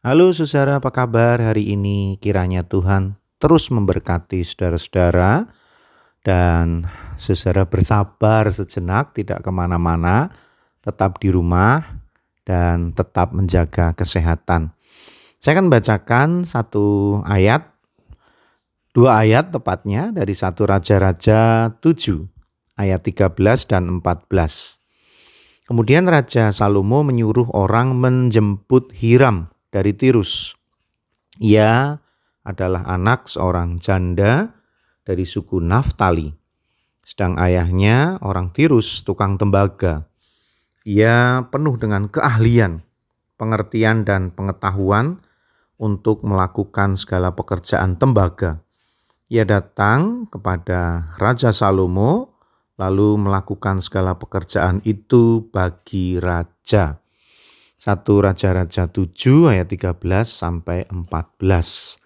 Halo saudara, apa kabar hari ini? Kiranya Tuhan terus memberkati saudara-saudara dan saudara bersabar sejenak, tidak ke mana-mana, tetap di rumah dan tetap menjaga kesehatan. Saya akan bacakan satu ayat, dua ayat tepatnya dari satu Raja-Raja 7 ayat 13 dan 14. Kemudian Raja Salomo menyuruh orang menjemput Hiram dari Tirus. Ia adalah anak seorang janda dari suku Naftali. Sedang ayahnya orang Tirus, tukang tembaga. Ia penuh dengan keahlian, pengertian dan pengetahuan untuk melakukan segala pekerjaan tembaga. Ia datang kepada Raja Salomo lalu melakukan segala pekerjaan itu bagi raja. 1 Raja-Raja 7 ayat 13 sampai 14.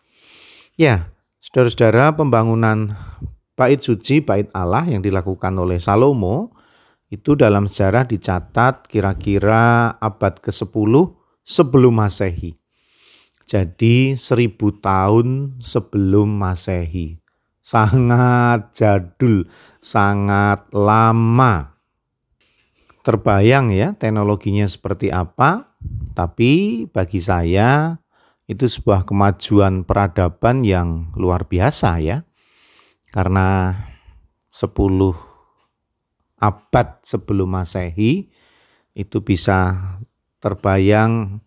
Ya, saudara-saudara pembangunan bait suci, bait Allah yang dilakukan oleh Salomo itu dalam sejarah dicatat kira-kira abad ke-10 sebelum Masehi. Jadi seribu tahun sebelum Masehi. Sangat jadul, sangat lama terbayang ya teknologinya seperti apa, tapi bagi saya itu sebuah kemajuan peradaban yang luar biasa ya. Karena 10 abad sebelum Masehi itu bisa terbayang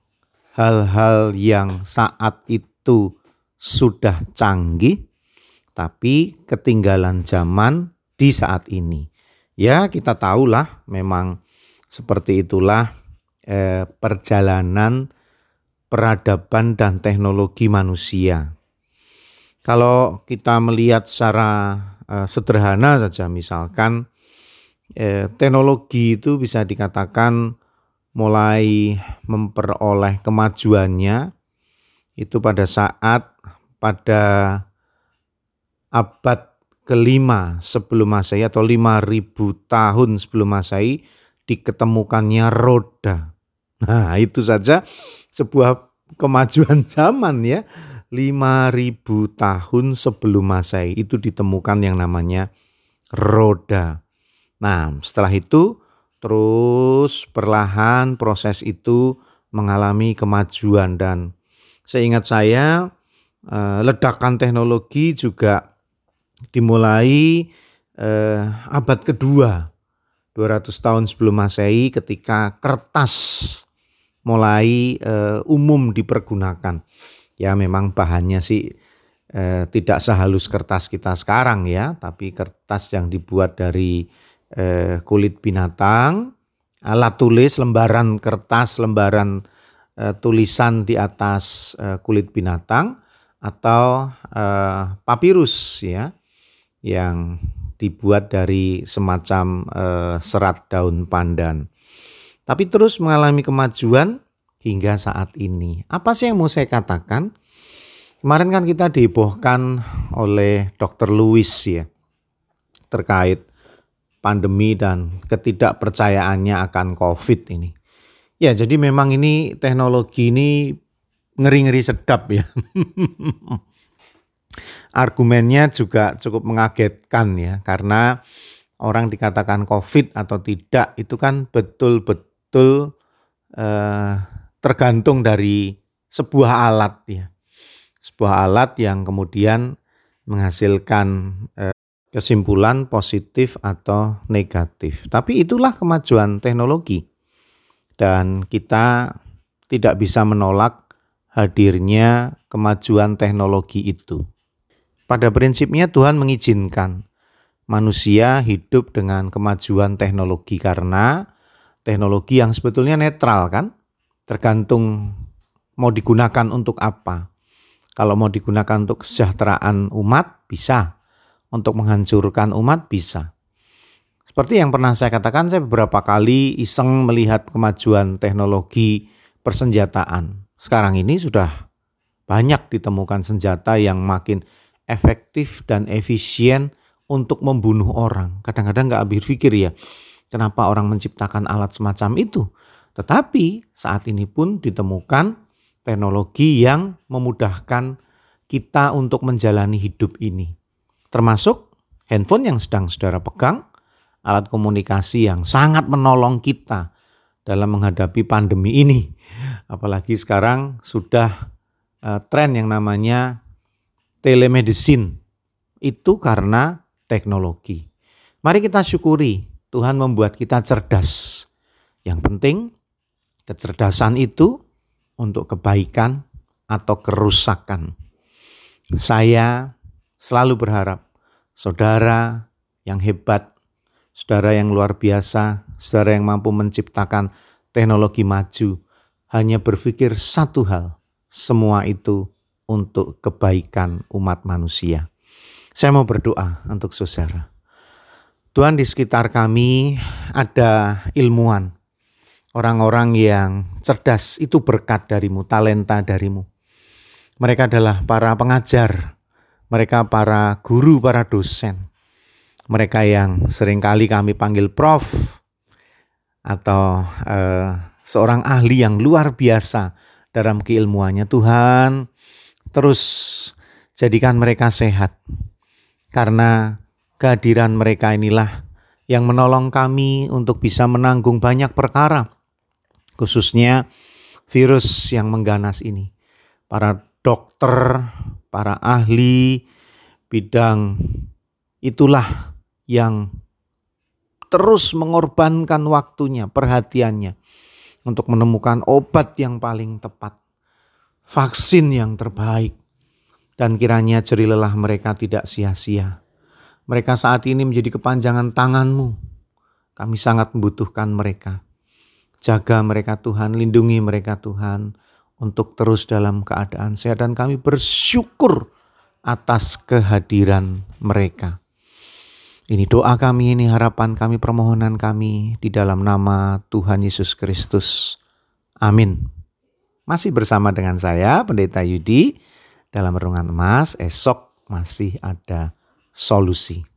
hal-hal yang saat itu sudah canggih tapi ketinggalan zaman di saat ini. Ya, kita tahulah memang seperti itulah eh, perjalanan peradaban dan teknologi manusia. Kalau kita melihat secara eh, sederhana saja, misalkan eh, teknologi itu bisa dikatakan mulai memperoleh kemajuannya itu pada saat pada abad kelima sebelum masehi atau lima ribu tahun sebelum masehi diketemukannya roda. Nah, itu saja sebuah kemajuan zaman ya. 5000 tahun sebelum Masehi itu ditemukan yang namanya roda. Nah, setelah itu terus perlahan proses itu mengalami kemajuan dan seingat saya eh, ledakan teknologi juga dimulai eh, abad kedua 200 tahun sebelum Masehi ketika kertas mulai uh, umum dipergunakan. Ya memang bahannya sih uh, tidak sehalus kertas kita sekarang ya, tapi kertas yang dibuat dari uh, kulit binatang, alat tulis, lembaran kertas, lembaran uh, tulisan di atas uh, kulit binatang atau uh, papirus ya yang dibuat dari semacam uh, serat daun pandan. Tapi terus mengalami kemajuan hingga saat ini. Apa sih yang mau saya katakan? Kemarin kan kita dibohkan oleh Dr. Lewis ya terkait pandemi dan ketidakpercayaannya akan COVID ini. Ya, jadi memang ini teknologi ini ngeri-ngeri sedap ya. argumennya juga cukup mengagetkan ya karena orang dikatakan COVID atau tidak itu kan betul-betul eh, tergantung dari sebuah alat ya. Sebuah alat yang kemudian menghasilkan eh, kesimpulan positif atau negatif. Tapi itulah kemajuan teknologi. Dan kita tidak bisa menolak hadirnya kemajuan teknologi itu. Pada prinsipnya Tuhan mengizinkan manusia hidup dengan kemajuan teknologi karena teknologi yang sebetulnya netral kan, tergantung mau digunakan untuk apa. Kalau mau digunakan untuk kesejahteraan umat bisa, untuk menghancurkan umat bisa. Seperti yang pernah saya katakan, saya beberapa kali iseng melihat kemajuan teknologi persenjataan. Sekarang ini sudah banyak ditemukan senjata yang makin efektif dan efisien untuk membunuh orang. Kadang-kadang nggak habis pikir ya, kenapa orang menciptakan alat semacam itu. Tetapi saat ini pun ditemukan teknologi yang memudahkan kita untuk menjalani hidup ini. Termasuk handphone yang sedang saudara pegang, alat komunikasi yang sangat menolong kita dalam menghadapi pandemi ini. Apalagi sekarang sudah uh, tren yang namanya telemedicine. Itu karena teknologi. Mari kita syukuri Tuhan membuat kita cerdas. Yang penting kecerdasan itu untuk kebaikan atau kerusakan. Saya selalu berharap saudara yang hebat, saudara yang luar biasa, saudara yang mampu menciptakan teknologi maju, hanya berpikir satu hal, semua itu untuk kebaikan umat manusia. Saya mau berdoa untuk saudara. Tuhan di sekitar kami ada ilmuwan, orang-orang yang cerdas, itu berkat darimu, talenta darimu. Mereka adalah para pengajar, mereka para guru, para dosen. Mereka yang sering kali kami panggil prof atau uh, seorang ahli yang luar biasa dalam keilmuannya. Tuhan, terus jadikan mereka sehat. Karena Kehadiran mereka inilah yang menolong kami untuk bisa menanggung banyak perkara, khususnya virus yang mengganas ini. Para dokter, para ahli bidang itulah yang terus mengorbankan waktunya, perhatiannya untuk menemukan obat yang paling tepat, vaksin yang terbaik, dan kiranya jeri lelah mereka tidak sia-sia. Mereka saat ini menjadi kepanjangan tanganmu. Kami sangat membutuhkan mereka. Jaga mereka Tuhan, lindungi mereka Tuhan untuk terus dalam keadaan sehat dan kami bersyukur atas kehadiran mereka. Ini doa kami, ini harapan kami, permohonan kami di dalam nama Tuhan Yesus Kristus. Amin. Masih bersama dengan saya, Pendeta Yudi, dalam Renungan Emas, esok masih ada solusi.